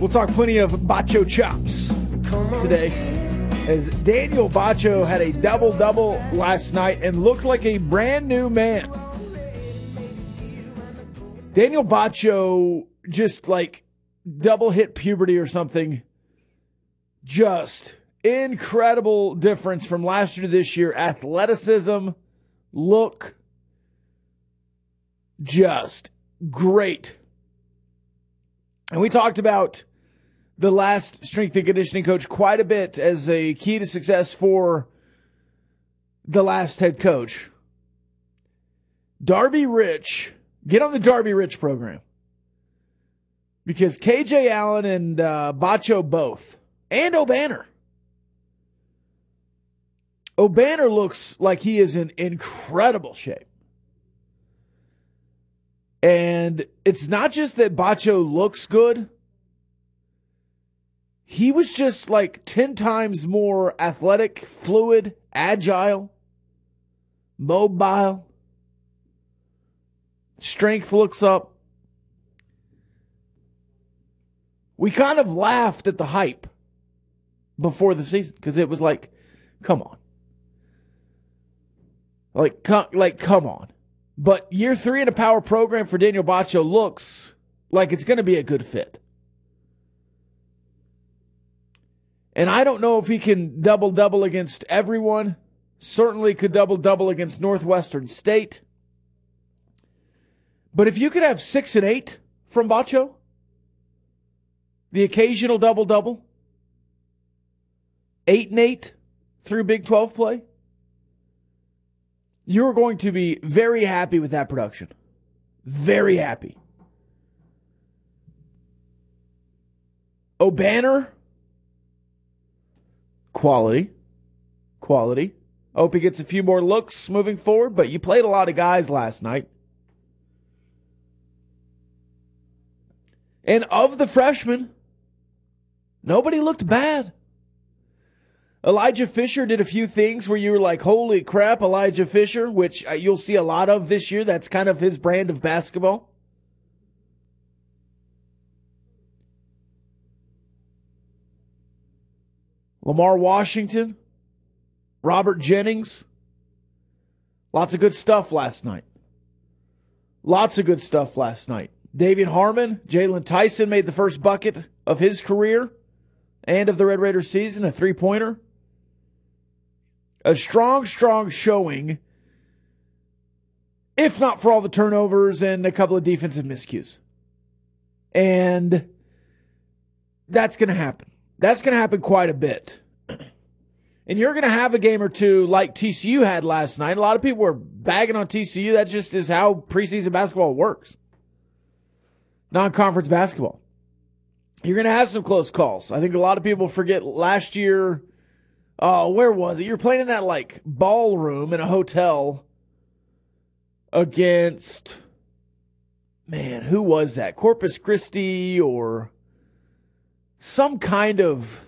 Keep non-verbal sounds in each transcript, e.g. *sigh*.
We'll talk plenty of Batcho chops today. As Daniel Batcho had a double double last night and looked like a brand new man. Daniel Batcho just like double hit puberty or something. Just incredible difference from last year to this year. Athleticism, look, just great. And we talked about the last strength and conditioning coach quite a bit as a key to success for the last head coach. Darby Rich, get on the Darby Rich program. Because KJ Allen and uh, Batcho both, and Obanor. Obanor looks like he is in incredible shape. And it's not just that Batcho looks good. He was just like 10 times more athletic, fluid, agile, mobile. Strength looks up. We kind of laughed at the hype before the season because it was like, come on. Like, like, come on. But year three in a power program for Daniel Batcho looks like it's going to be a good fit. And I don't know if he can double double against everyone. Certainly could double double against Northwestern State. But if you could have six and eight from Batcho, the occasional double double, eight and eight through Big 12 play, you're going to be very happy with that production. Very happy. Obanor, quality. Quality. I hope he gets a few more looks moving forward, but you played a lot of guys last night. And of the freshmen, nobody looked bad. Elijah Fisher did a few things where you were like, holy crap, Elijah Fisher, which uh, you'll see a lot of this year. That's kind of his brand of basketball. Lamar Washington, Robert Jennings. Lots of good stuff last night. Lots of good stuff last night. David Harmon, Jaylon Tyson made the first bucket of his career and of the Red Raiders season, a three pointer. A strong, strong showing, if not for all the turnovers and a couple of defensive miscues. And that's going to happen. That's going to happen quite a bit. *clears throat* And you're going to have a game or two like TCU had last night. A lot of people were bagging on TCU. That just is how preseason basketball works. Non conference basketball. You're going to have some close calls. I think a lot of people forget last year. Oh, where was it? You're playing in that like ballroom in a hotel against, man, who was that? Corpus Christi or some kind of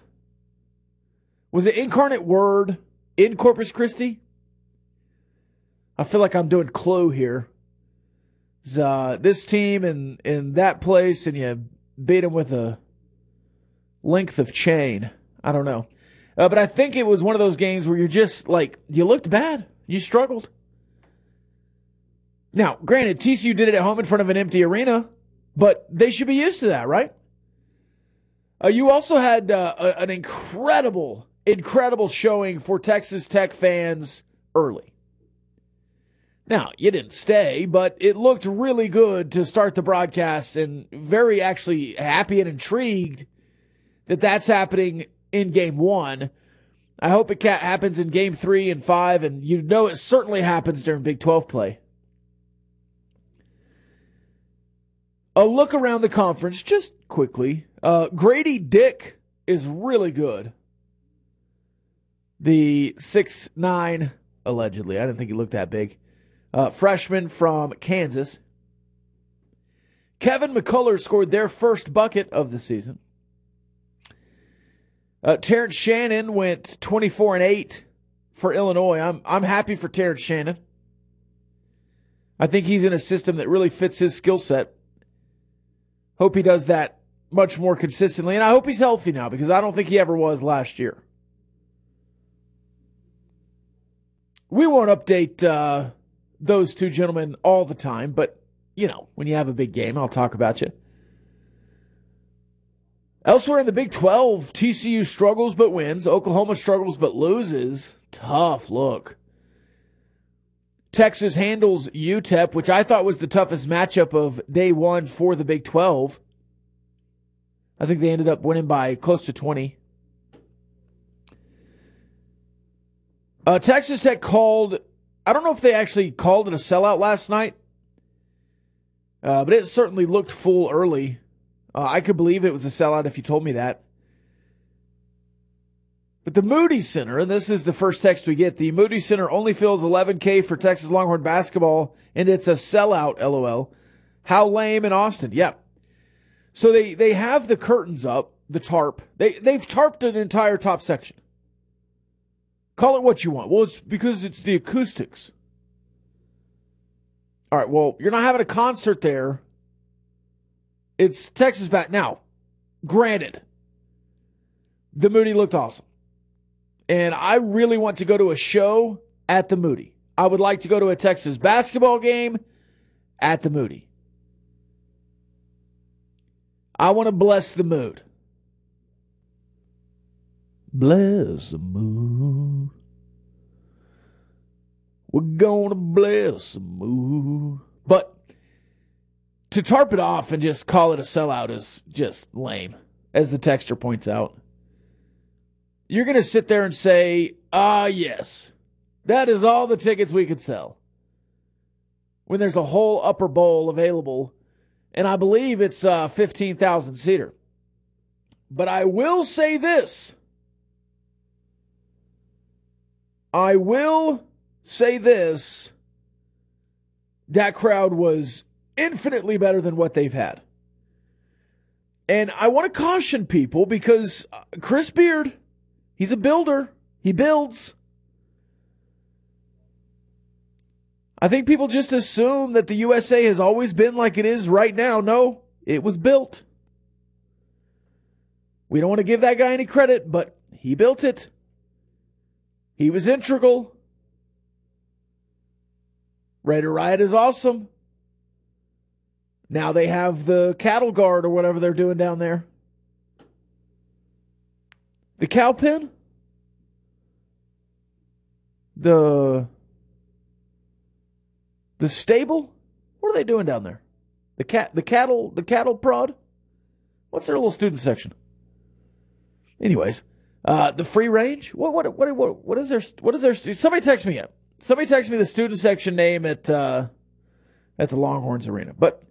was it Incarnate Word in Corpus Christi? I feel like I'm doing Clue here. uh, this team in in that place, and you beat them with a length of chain. I don't know, uh, but I think it was one of those games where you're just like you looked bad, you struggled. Now, granted, TCU did it at home in front of an empty arena, but they should be used to that, right? Uh, you also had uh, a, an incredible, incredible showing for Texas Tech fans early. Now, you didn't stay, but it looked really good to start the broadcast and very actually happy and intrigued that that's happening in game one. I hope it happens in game three and five, and you know it certainly happens during Big 12 play. A look around the conference, just quickly. Uh, Grady Dick is really good. The six nine allegedly. I didn't think he looked that big. Uh, freshman from Kansas. Kevin McCullar scored their first bucket of the season. Uh, Terrence Shannon went 24 and 8 for Illinois. I'm I'm happy for Terrence Shannon. I think he's in a system that really fits his skill set. Hope he does that much more consistently, and I hope he's healthy now because I don't think he ever was last year. We won't update uh, those two gentlemen all the time, but you know, when you have a big game, I'll talk about you. Elsewhere in the Big 12, TCU struggles but wins. Oklahoma struggles but loses. Tough look. Texas handles UTEP, which I thought was the toughest matchup of day one for the Big 12. I think they ended up winning by close to 20. Uh, Texas Tech called, I don't know if they actually called it a sellout last night, uh, but it certainly looked full early. Uh, I could believe it was a sellout if you told me that. But the Moody Center, and this is the first text we get, the Moody Center only fills 11K for Texas Longhorn basketball, and it's a sellout, lol. How lame in Austin. Yep. So they, they have the curtains up, the tarp. They, they've tarped an entire top section. Call it what you want. Well, it's because it's the acoustics. All right, well, you're not having a concert there. It's Texas back. Now, granted, the Moody looked awesome. And I really want to go to a show at the Moody. I would like to go to a Texas basketball game at the Moody. I want to bless the mood. Bless the mood. We're gonna bless the mood. But to tarp it off and just call it a sellout is just lame, as the texter points out. You're going to sit there and say, ah, yes, that is all the tickets we could sell. When there's a whole upper bowl available, and I believe it's a 15,000 seater. But I will say this. I will say this. That crowd was infinitely better than what they've had. And I want to caution people because uh, Chris Beard, He's a builder. He builds. I think people just assume that the USA has always been like it is right now. No, it was built. We don't want to give that guy any credit, but he built it. He was integral. Raider Riot is awesome. Now they have the cattle guard or whatever they're doing down there. The cow pen? The the stable? What are they doing down there? The cat the cattle the cattle prod? What's their little student section? Anyways, uh, the free range? What what what what is their what is their somebody text me yet. Somebody text me the student section name at uh, at the Longhorns Arena. But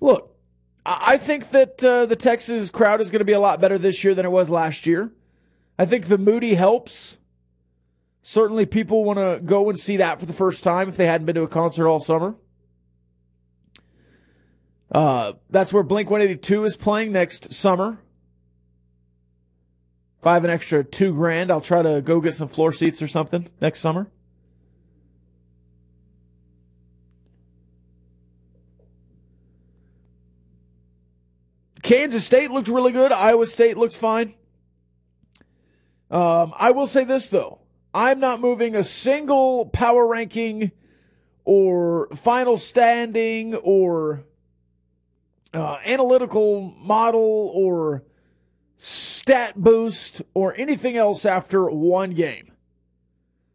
look, I think that uh, the Texas crowd is going to be a lot better this year than it was last year. I think the Moody helps. Certainly, people want to go and see that for the first time if they hadn't been to a concert all summer. Uh, that's where Blink 182 is playing next summer. If I have an extra two grand. I'll try to go get some floor seats or something next summer. Kansas State looked really good. Iowa State looks fine. Um, I will say this though. I'm not moving a single power ranking or final standing or uh, analytical model or stat boost or anything else after one game.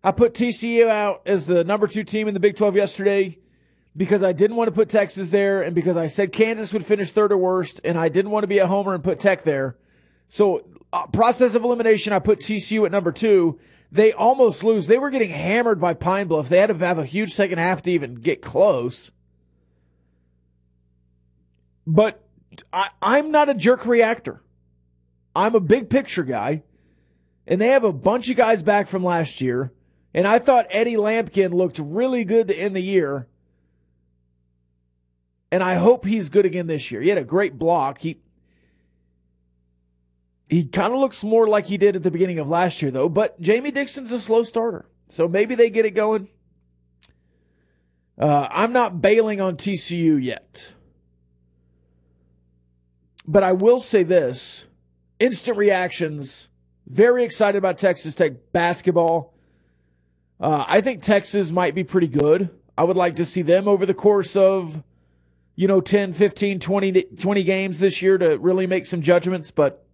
I put TCU out as the number two team in the Big 12 yesterday because I didn't want to put Texas there and because I said Kansas would finish third or worst and I didn't want to be a homer and put Tech there. So, uh, process of elimination, I put TCU at number two. They almost lose. They were getting hammered by Pine Bluff. They had to have a huge second half to even get close. But I, I'm not a jerk reactor. I'm a big picture guy. And they have a bunch of guys back from last year. And I thought Eddie Lampkin looked really good to end the year. And I hope he's good again this year. He had a great block. He he kind of looks more like he did at the beginning of last year, though. But Jamie Dixon's a slow starter. So maybe they get it going. Uh, I'm not bailing on TCU yet. But I will say this instant reactions. Very excited about Texas Tech basketball. Uh, I think Texas might be pretty good. I would like to see them over the course of, you know, 10, 15, 20, 20 games this year to really make some judgments. But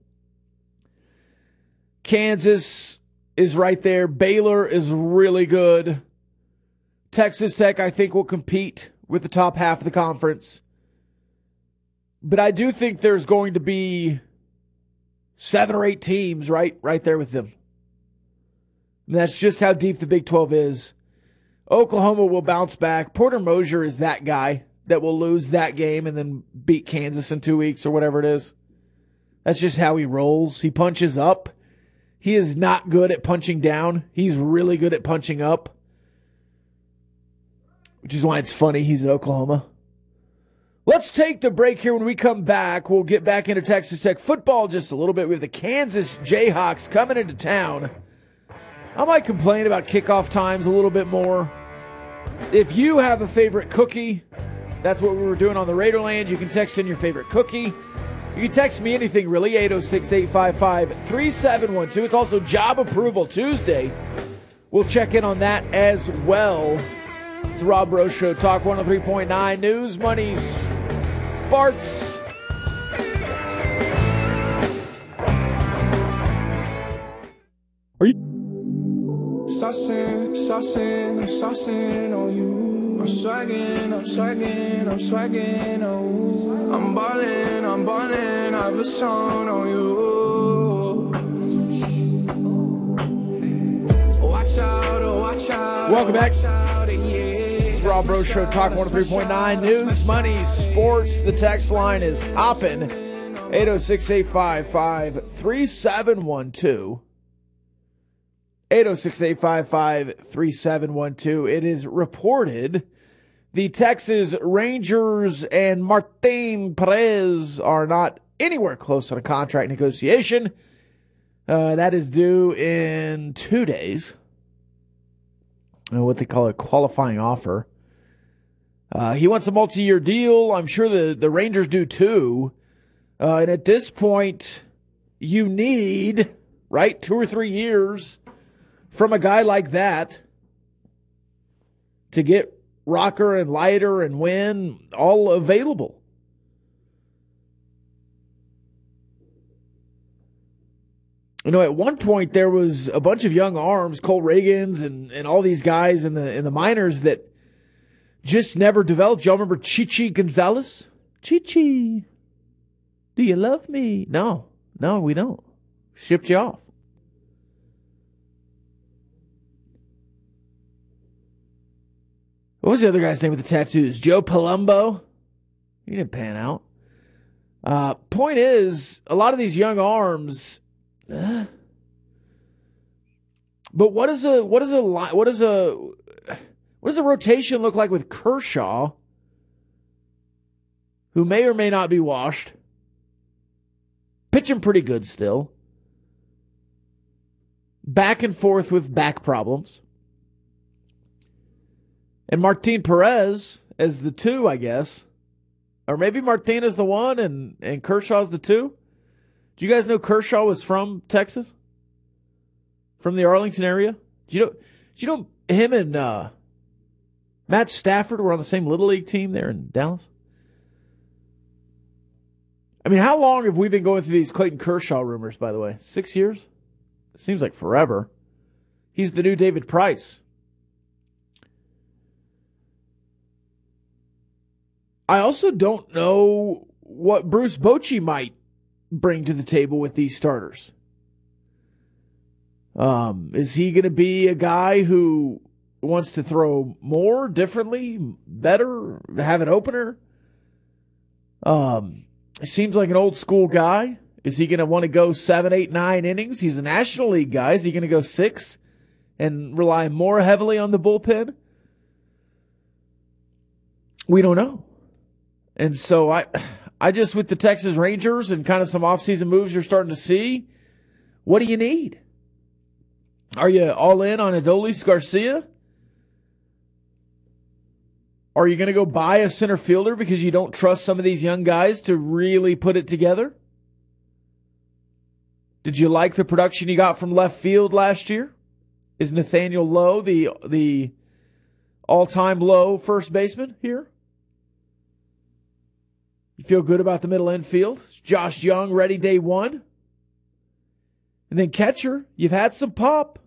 Kansas is right there. Baylor is really good. Texas Tech, I think, will compete with the top half of the conference. But I do think there's going to be seven or eight teams right right there with them. And that's just how deep the Big 12 is. Oklahoma will bounce back. Porter Moser is that guy that will lose that game and then beat Kansas in two weeks or whatever it is. That's just how he rolls. He punches up. He is not good at punching down. He's really good at punching up. Which is why it's funny he's at Oklahoma. Let's take the break here. When we come back, we'll get back into Texas Tech football just a little bit. We have the Kansas Jayhawks coming into town. I might complain about kickoff times a little bit more. If you have a favorite cookie, that's what we were doing on the Raiderland. You can text in your favorite cookie. You can text me anything really, 806 855 3712. It's also Job Approval Tuesday. We'll check in on that as well. It's Rob Breaux Show, Talk 103.9, News, Money, Sports. Are you? Saucing, I'm saucing on you. I'm swagging, I'm swagging, I'm swagging on you. I'm ballin', I'm ballin', I have a song on you. Watch out, oh, watch out. Welcome back. watch out, yeah. It's Rob Breaux Show, Talk 103.9, News, Money, Sports. The text line is hopping 806 855 3712. 806 855 3712. It is reported the Texas Rangers and Martin Perez are not anywhere close on a contract negotiation. Uh, that is due in two days. Uh, what they call a qualifying offer. Uh, he wants a multi-year deal. I'm sure the, the Rangers do too. Uh, and at this point, you need, right, two or three years from a guy like that to get Rocker and Leiter and Wynn all available. You know, at one point there was a bunch of young arms, Cole Ragans and, and all these guys in the in the minors that just never developed. Y'all remember Chichi Gonzalez? Chichi, do you love me? No, no, we don't. Shipped you off. What was the other guy's name with the tattoos? Joe Palumbo? He didn't pan out. Uh, point is, a lot of these young arms. eh. but what is a what is a what is a what does a rotation look like with Kershaw, who may or may not be washed, pitching pretty good still, back and forth with back problems and Martin Perez as the two, I guess, Or maybe Martinez the one and, and Kershaw's the two? Do you guys know Kershaw was from Texas? From the Arlington area? Do you know, do you know him and uh, Matt Stafford were on the same Little League team there in Dallas? I mean, how long have we been going through these Clayton Kershaw rumors, by the way? Six years? Seems like forever. He's the new David Price. I also don't know what Bruce Bochy might bring to the table with these starters. Um, is he going to be a guy who wants to throw more, differently, better, have an opener? Um, seems like an old school guy. Is he going to want to go seven, eight, nine innings? He's a National League guy. Is he going to go six and rely more heavily on the bullpen? We don't know. And so I, I just with the Texas Rangers and kind of some offseason moves you're starting to see, what do you need? Are you all in on Adolis Garcia? Are you going to go buy a center fielder because you don't trust some of these young guys to really put it together? Did you like the production you got from left field last year? Is Nathaniel Lowe the the all-time low first baseman here? You feel good about the middle infield? Josh Jung ready day one? And then catcher, you've had some pop.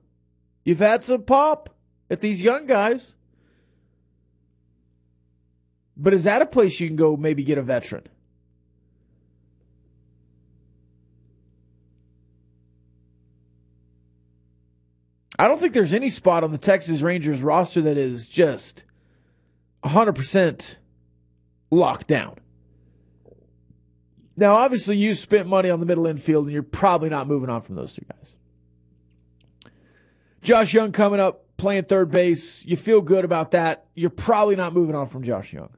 You've had some pop at these young guys. But is that a place you can go maybe get a veteran? I don't think there's any spot on the Texas Rangers roster that is just 100% locked down. Now, obviously, you spent money on the middle infield, and you're probably not moving on from those two guys. Josh Jung coming up, playing third base. You feel good about that. You're probably not moving on from Josh Jung.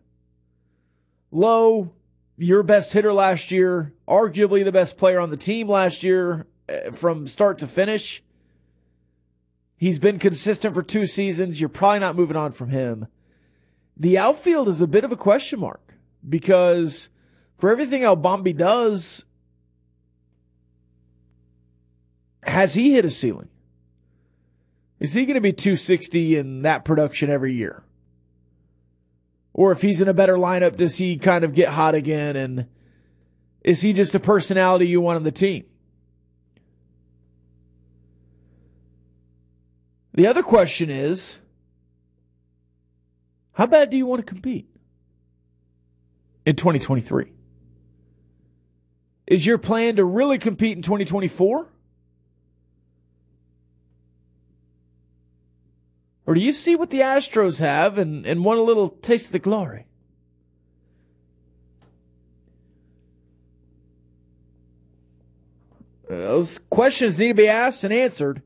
Lowe, your best hitter last year, arguably the best player on the team last year eh, from start to finish. He's been consistent for two seasons. You're probably not moving on from him. The outfield is a bit of a question mark because for everything El Bombi does, has he hit a ceiling? Is he going to be 260 in that production every year? Or if he's in a better lineup, does he kind of get hot again? And is he just a personality you want on the team? The other question is how bad do you want to compete in 2023? Is your plan to really compete in 2024? Or do you see what the Astros have and, and want a little taste of the glory? Those questions need to be asked and answered.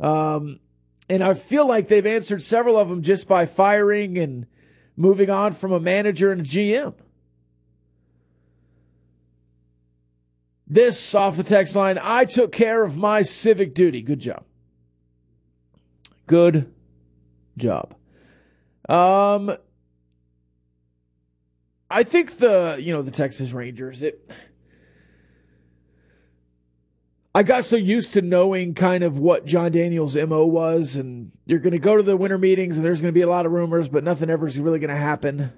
Um, and I feel like they've answered several of them just by firing and moving on from a manager and a GM. This off the text line I took care of my civic duty. Good job. Good job. Um, I think the you know the Texas Rangers. It. I got so used to knowing kind of what Jon Daniels' mo was, and you're going to go to the winter meetings, and there's going to be a lot of rumors, but nothing ever is really going to happen.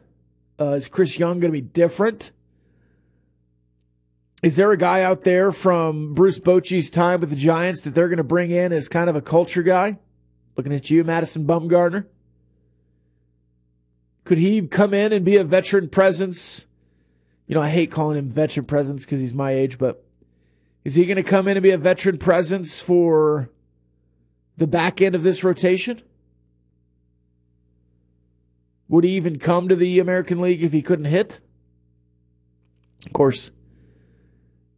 Uh, is Chris Young going to be different? Is there a guy out there from Bruce Bochy's time with the Giants that they're going to bring in as kind of a culture guy? Looking at you, Madison Bumgarner. Could he come in and be a veteran presence? You know, I hate calling him veteran presence because he's my age, but is he going to come in and be a veteran presence for the back end of this rotation? Would he even come to the American League if he couldn't hit? Of course,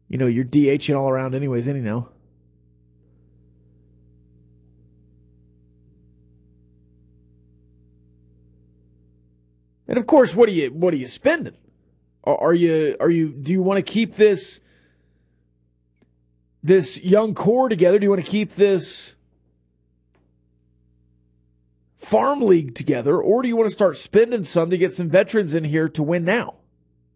you know, you're DHing all around anyways, anyhow. And of course, what are you what are you spending? Are, are you are you do you want to keep this this young core together? Do you want to keep this farm league together, or do you want to start spending some to get some veterans in here to win now?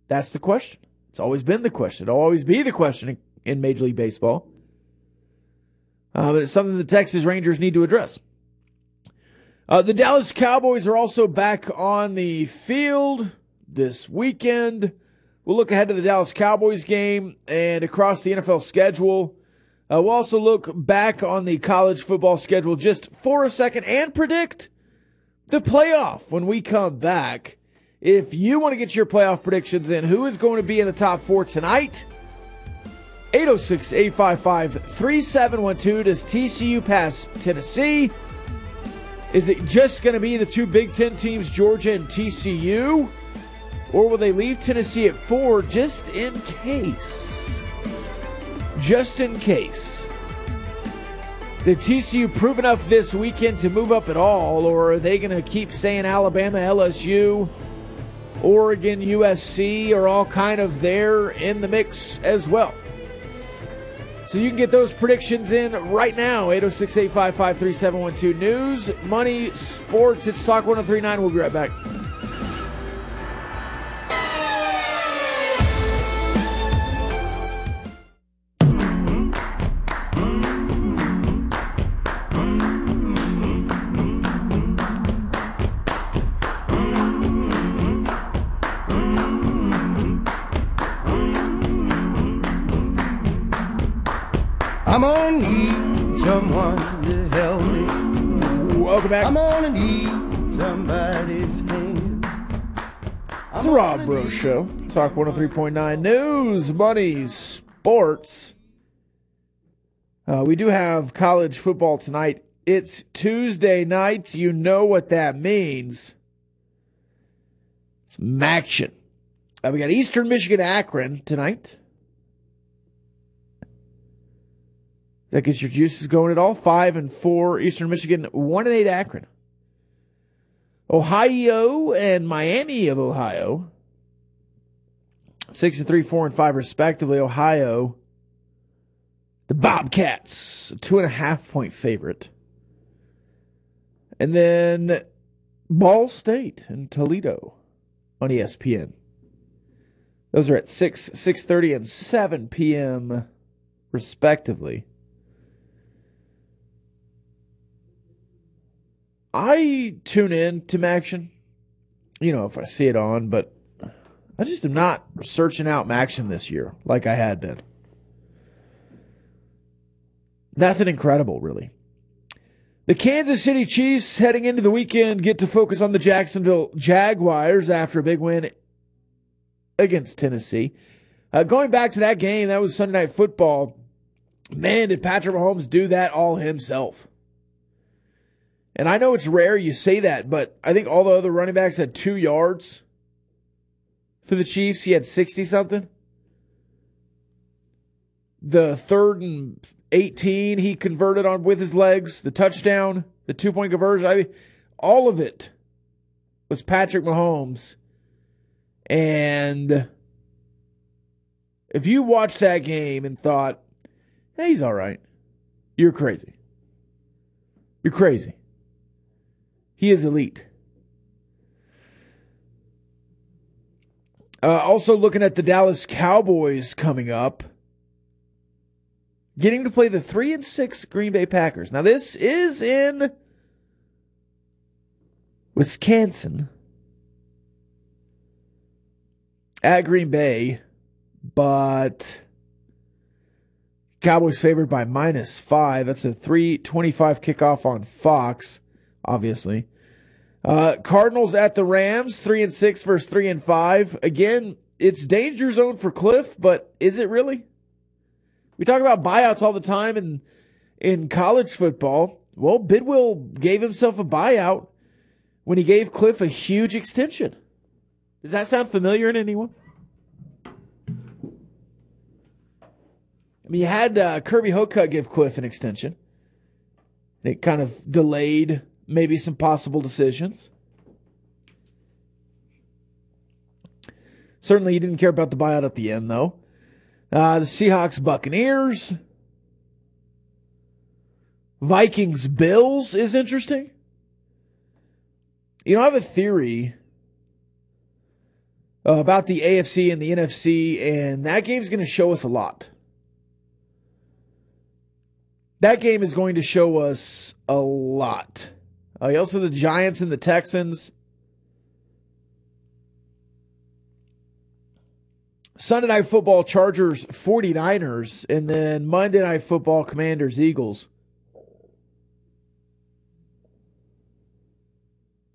That's the question. It's always been the question. It'll always be the question in, Major League Baseball. Uh, but it's something the Texas Rangers need to address. Uh, the Dallas Cowboys are also back on the field this weekend. We'll look ahead to the Dallas Cowboys game and across the NFL schedule. Uh, we'll also look back on the college football schedule just for a second and predict the playoff when we come back. If you want to get your playoff predictions in, who is going to be in the top four tonight? 806 855 3712. Does TCU pass Tennessee? Is it just going to be the two Big Ten teams, Georgia and TCU? Or will they leave Tennessee at four just in case? Just in case. Did TCU prove enough this weekend to move up at all, or are they going to keep saying Alabama, LSU, Oregon, USC are all kind of there in the mix as well? So you can get those predictions in right now. 806 855 3712 News, Money, Sports. It's Talk 1039. We'll be right back. I'm gonna need someone to help me. Welcome back. I'm gonna need somebody's hand. It's the Rob Breaux Show. Talk 103.9 News, Money, Sports. Uh, we do have college football tonight. It's Tuesday night. You know what that means. It's action. Uh, we got Eastern Michigan Akron tonight. That gets your juices going at all. Five and four Eastern Michigan, one and eight Akron. Ohio and Miami of Ohio. Six and three, four and five, respectively. Ohio, the Bobcats, two and a half point favorite. And then Ball State and Toledo on ESPN. Those are at six, six thirty, and seven p.m. respectively. I tune in to Maction, you know, if I see it on, but I just am not searching out Maction this year like I had been. Nothing incredible, really. The Kansas City Chiefs heading into the weekend get to focus on the Jacksonville Jaguars after a big win against Tennessee. Uh, going back to that game, that was Sunday Night Football. Man, did Patrick Mahomes do that all himself? And I know it's rare you say that, but I think all the other running backs had two yards for the Chiefs. He had 60 something. The third and 18 he converted on with his legs, the touchdown, the two point conversion. I mean, all of it was Patrick Mahomes. And if you watched that game and thought, hey, he's all right, you're crazy. You're crazy. He is elite. Uh, also, looking at the Dallas Cowboys coming up, getting to play the three and six Green Bay Packers. Now, this is in Wisconsin at Green Bay, but Cowboys favored by minus five. That's a three twenty-five kickoff on Fox, obviously. Uh, Cardinals at the Rams, three and six versus three and five. Again, it's danger zone for Cliff, but is it really? We talk about buyouts all the time in in college football. Well, Bidwell gave himself a buyout when he gave Cliff a huge extension. Does that sound familiar to anyone? I mean, you had uh, Kirby Hocutt give Cliff an extension. It kind of delayed maybe some possible decisions. Certainly, he didn't care about the buyout at the end, though. Uh, the Seahawks, Buccaneers, Vikings, Bills is interesting. You know, I have a theory about the AFC and the NFC, and that game's going to show us a lot. That game is going to show us a lot. Uh, also, the Giants and the Texans. Sunday Night Football, Chargers, 49ers, and then Monday Night Football, Commanders, Eagles.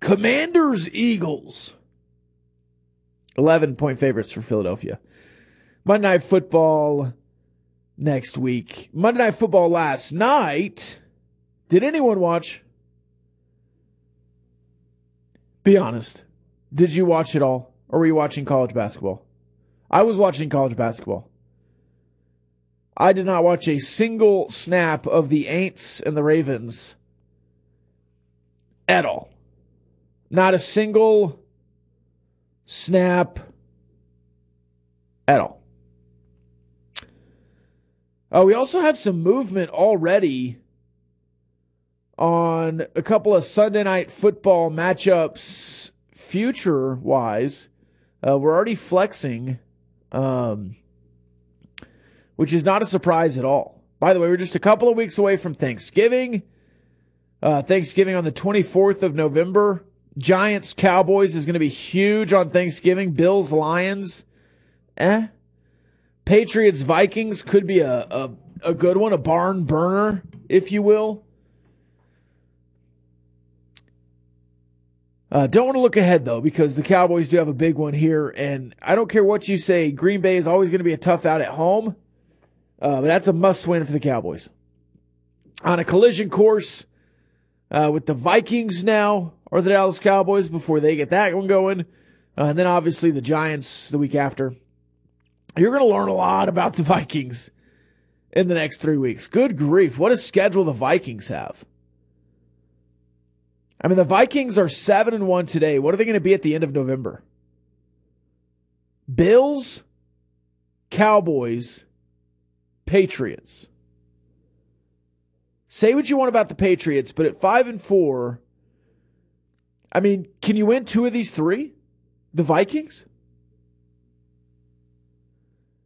Commanders, Eagles. 11 point favorites for Philadelphia. Monday Night Football next week. Monday Night Football last night. Did anyone watch? Be honest. Did you watch it all? Or were you watching college basketball? I was watching college basketball. I did not watch a single snap of the Aints and the Ravens at all. Not a single snap at all. Uh, we also have some movement already on a couple of Sunday night football matchups future wise. Uh, we're already flexing, um, which is not a surprise at all. By the way, we're just a couple of weeks away from Thanksgiving. Uh, Thanksgiving on the 24th of November. Giants Cowboys is going to be huge on Thanksgiving. Bills Lions, eh. Patriots Vikings could be a, a, a good one, a barn burner, if you will. Uh, don't want to look ahead though, because the Cowboys do have a big one here, and I don't care what you say. Green Bay is always going to be a tough out at home, uh, but that's a must win for the Cowboys. On a collision course uh, with the Vikings now, or the Dallas Cowboys before they get that one going. Uh, and then obviously the Giants the week after. You're going to learn a lot about the *laughs* Vikings in the next three weeks. Good grief. What a schedule the Vikings have. I mean, the Vikings are 7 and 1 today. What are they going to be at the end of November? Bills, Cowboys, Patriots. Say what you want about the Patriots, but at 5 and 4, I mean, can you win two of these three? The Vikings?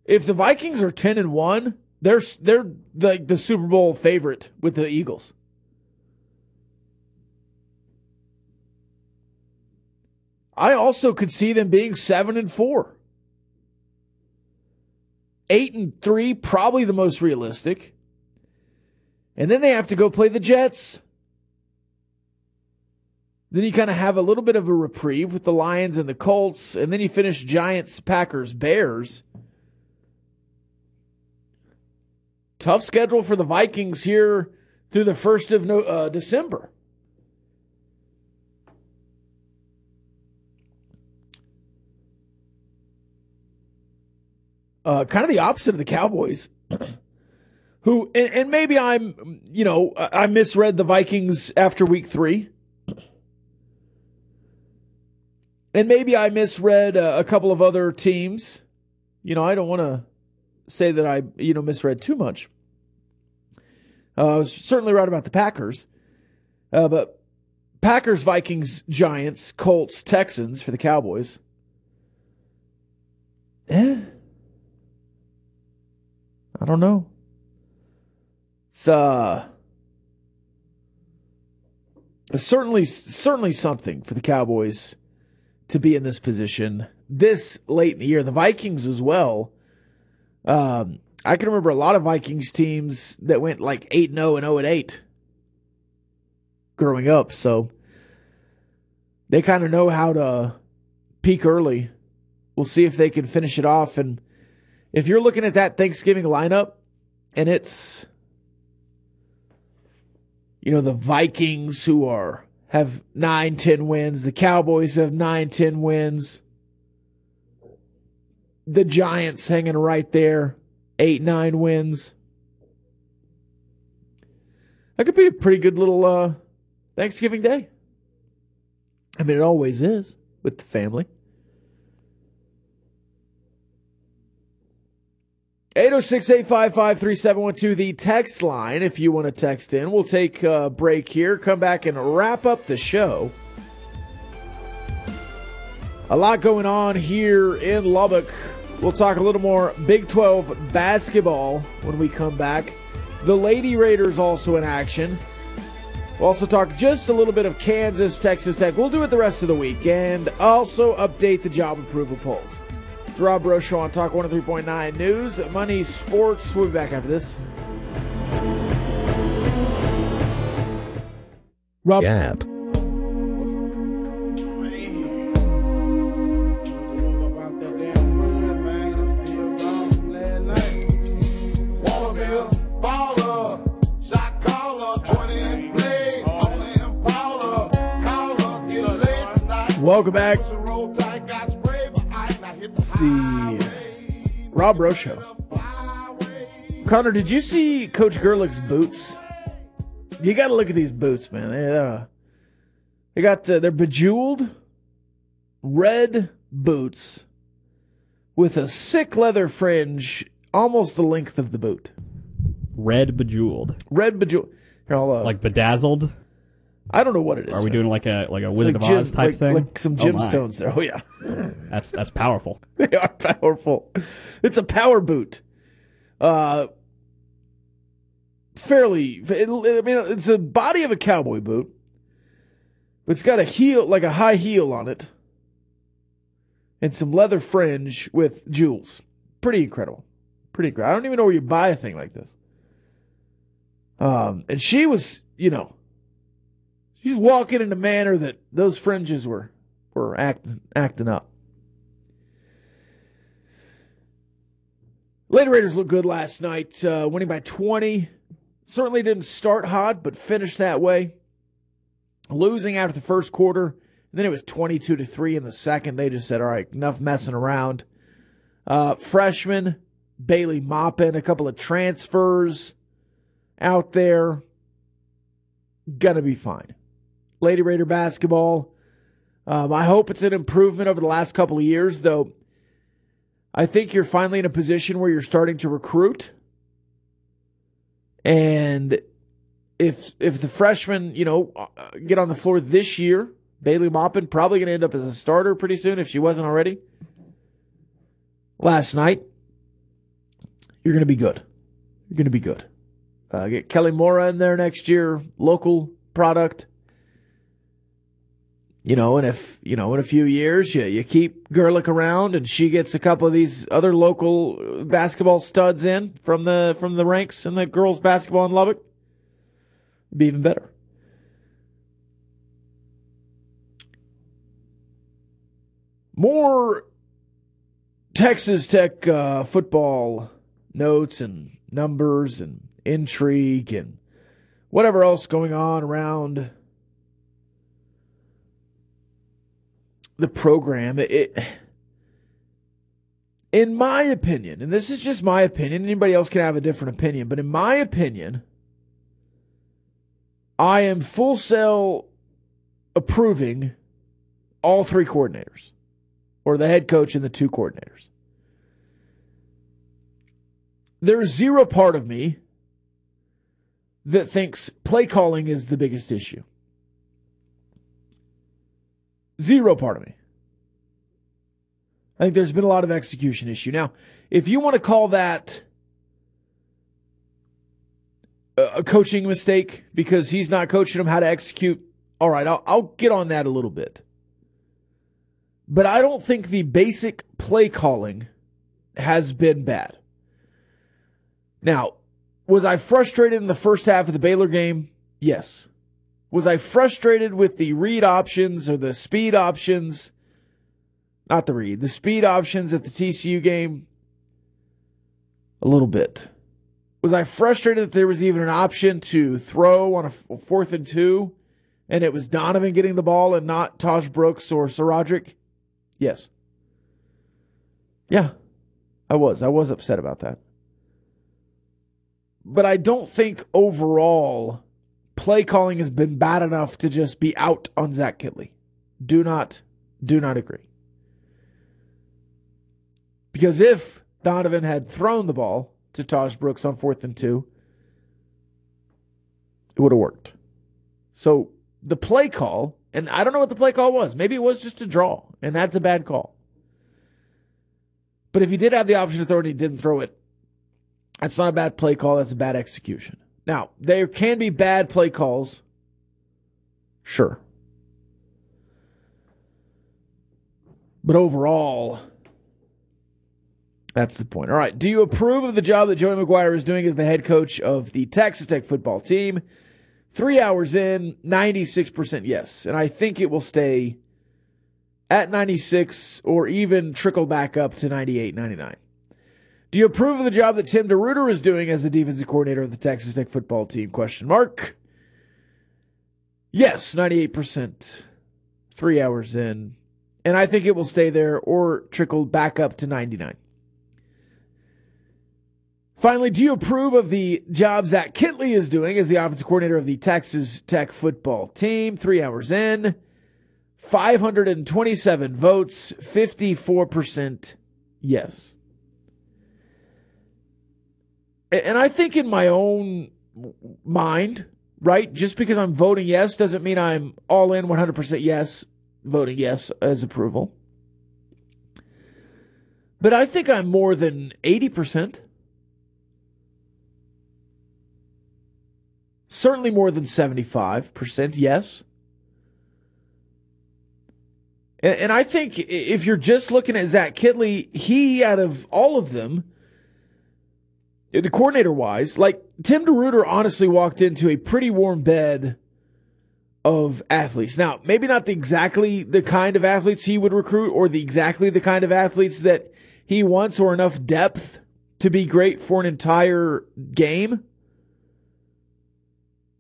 If the Vikings are 10 and 1, they're they're the, the Super Bowl favorite with the Eagles. I also could see them being 7 and 4. 8 and 3 probably the most realistic. And then they have to go play the Jets. Then you kind of have a little bit of a reprieve with the Lions and the Colts, and then you finish Giants, Packers, Bears. Tough schedule for the Vikings here through the first of no, uh, December. Uh, kind of the opposite of the Cowboys, *clears throat* who and, and maybe I'm, you know, I misread the Vikings after week three. And maybe I misread uh, a couple of other teams. You know, I don't want to say that I, you know, misread too much. Uh, I was certainly right about the Packers. Uh, but Packers, Vikings, Giants, Colts, Texans for the Cowboys. Eh. I don't know. It's uh certainly certainly something for the Cowboys to be in this position this late in the year. The Vikings as well. Um, I can remember a lot of Vikings teams that went like 8 and 0 and 0 and 8 growing up. So they kind of know how to peak early. We'll see if they can finish it off. And if you're looking at that Thanksgiving lineup and it's, you know, the Vikings who are have nine, ten wins. The Cowboys have nine, ten wins. The Giants hanging right there, eight, nine wins. That could be a pretty good little uh, Thanksgiving day. I mean, it always is with the family. 806 855 3712, the text line, if you want to text in. We'll take a break here, come back and wrap up the show. A lot going on here in Lubbock. We'll talk a little more Big 12 basketball when we come back. The Lady Raiders also in action. We'll also talk just a little bit of Kansas, Texas Tech. We'll do it the rest of the week and also update the job approval polls. It's Rob Show on Talk 103.9 News, Money, Sports. We'll be back after this. Rob, Gap. Waterville, baller, the Rob Breaux Show. Connor, did you see Coach Gerlich's boots? You got to look at these boots, man. They're, uh, they got uh, they're bejeweled red boots with a sick leather fringe, almost the length of the boot. Red bejeweled, Red bejeweled. Here, I'll, uh, like bedazzled. I don't know what it is. Are we man. doing like a like a Wizard like of gem- Oz type like, thing? Like some Oh, gemstones there. Oh yeah. *laughs* That's that's powerful. *laughs* They are powerful. It's a power boot. Uh, fairly. It, I mean, it's a body of a cowboy boot, but it's got a heel, like a high heel on it, and some leather fringe with jewels. Pretty incredible. Pretty incredible. I don't even know where you buy a thing like this. Um, and she was, you know, she's walking in a manner that those fringes were were acting acting up. Lady Raiders looked good last night, uh, winning by 20. Certainly didn't start hot, but finished that way. Losing after the first quarter. Then it was 22 to 3 in the second. They just said, all right, enough messing around. Uh, freshman, Bailey Maupin, a couple of transfers out there. Gonna be fine. Lady Raider basketball. Um, I hope it's an improvement over the last couple of years, though. I think you're finally in a position where you're starting to recruit. And if if the freshmen, you know, uh, get on the floor this year, Bailey Maupin probably going to end up as a starter pretty soon if she wasn't already. Last night, you're going to be good. You're going to be good. Uh, get Kelly Mora in there next year, local product. You know, and if, you know, in a few years you, you keep Gerlich around and she gets a couple of these other local basketball studs in from the, from the ranks in the girls basketball in Lubbock, it'd be even better. More Texas Tech uh, football notes and numbers and intrigue and whatever else going on around the program. It, in my opinion, and this is just my opinion, anybody else can have a different opinion, but in my opinion, I am full sale approving all three coordinators or the head coach and the two coordinators. There's zero part of me that thinks play calling is the biggest issue. Zero part of me. I think there's been a lot of execution issue. Now, if you want to call that a coaching mistake because he's not coaching them how to execute, all right, I'll, I'll get on that a little bit. But I don't think the basic play calling has been bad. Now, was I frustrated in the first half of the Baylor game? Yes. Was I frustrated with the read options or the speed options? Not the read, the speed options at the TCU game? A little bit. Was I frustrated that there was even an option to throw on a fourth and two and it was Donovan getting the ball and not Tahj Brooks or SaRodorick? Yes. Yeah, I was. I was upset about that. But I don't think overall play calling has been bad enough to just be out on Zach Kittley. Do not, do not agree. Because if Donovan had thrown the ball to Tahj Brooks on fourth and two, it would have worked. So the play call And I don't know what the play call was. Maybe it was just a draw, and that's a bad call. But if he did have the option to throw it and he didn't throw it, that's not a bad play call. That's a bad execution. Now, there can be bad play calls. Sure. But overall, that's the point. All right. Do you approve of the job that Joey McGuire is doing as the head coach of the Texas Tech football team? Three hours in, 96% yes. And I think it will stay at 96 or even trickle back up to 98, 99. Do you approve of the job that Tim DeRuyter is doing as the defensive coordinator of the Texas Tech football team? Question mark. Yes, 98%. Three hours in. And I think it will stay there or trickle back up to 99. Finally, do you approve of the job Zach Kittley is doing as the offensive coordinator of the Texas Tech football team? Three hours in, 527 votes, 54% yes. And I think in my own mind, right, just because I'm voting yes doesn't mean I'm all in 100% yes, voting yes as approval. But I think I'm more than 80%. Certainly more than 75%, yes. And, I think if you're just looking at Zach Kittley, he, out of all of them, the coordinator wise, like Tim DeRuyter honestly walked into a pretty warm bed of athletes. Now, maybe not the exactly the kind of athletes he would recruit or the exactly the kind of athletes that he wants or enough depth to be great for an entire game.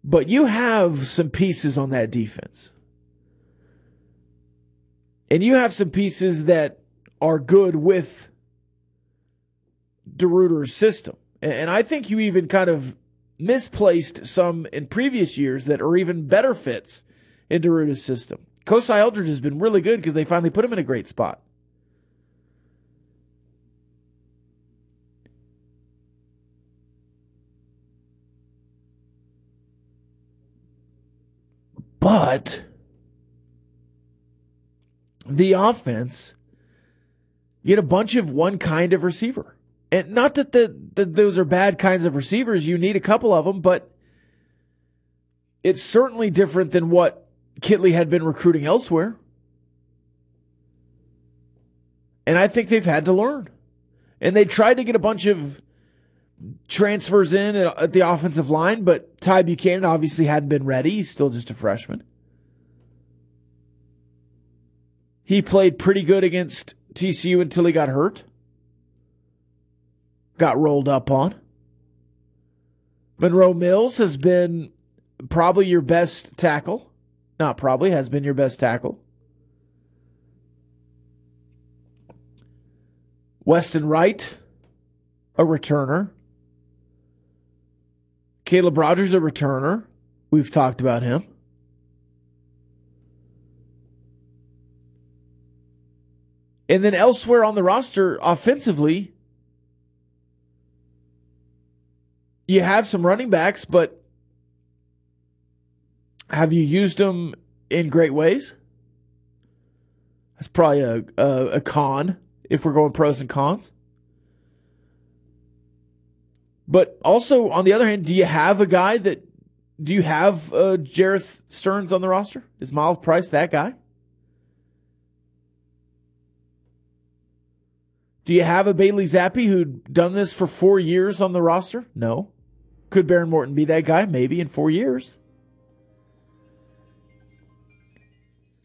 But you have some pieces on that defense. And you have some pieces that are good with DeRuyter's system. And I think you even kind of misplaced some in previous years that are even better fits in DeRuyter's system. Kosai Eldridge has been really good because they finally put him in a great spot. But the offense, you had a bunch of one kind of receiver. And not that the, the, those are bad kinds of receivers. You need a couple of them, but it's certainly different than what Kittley had been recruiting elsewhere. And I think they've had to learn. And they tried to get a bunch of transfers in at the offensive line, but Ty Buchanan obviously hadn't been ready. He's still just a freshman. He played pretty good against TCU until he got hurt. Got rolled up on. Monroe Mills has been probably your best tackle. Not probably, has been your best tackle. Weston Wright, a returner. Caleb Rogers, a returner. We've talked about him. And then elsewhere on the roster, offensively, you have some running backs, but have you used them in great ways? That's probably a, a, a con if we're going pros and cons. But also, on the other hand, do you have a guy that do you have uh, Jerreth Sterns on the roster? Is Myles Price that guy? Do you have a Bailey Zappe who'd done this for four years on the roster? No. Could Behren Morton be that guy? Maybe in four years.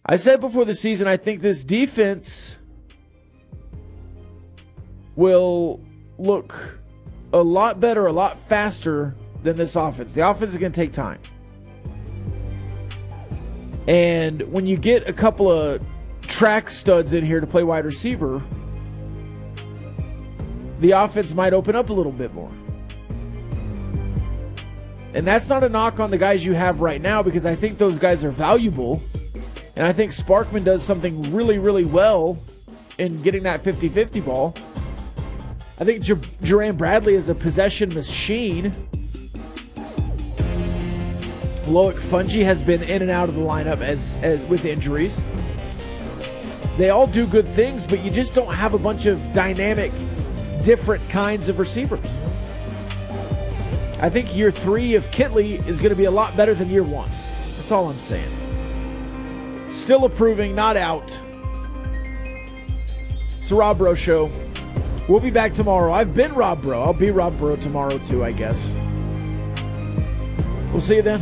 I said before the season, I think this defense will look a lot better, a lot faster than this offense. The offense is going to take time. And when you get a couple of track studs in here to play wide receiver, the offense might open up a little bit more. And that's not a knock on the guys you have right now because I think those guys are valuable. And I think Sparkman does something really, really well in getting that 50 50 ball. I think J- Jerand Bradley is a possession machine. Loic Fouonji has been in and out of the lineup as, as with injuries. They all do good things, but you just don't have a bunch of dynamic, different kinds of receivers. I think year three of Kittley is going to be a lot better than year one. That's all I'm saying. Still approving, not out. It's Rob Breaux Show. We'll be back tomorrow. I've been Rob Breaux. I'll be Rob Breaux tomorrow too, I guess. We'll see you then.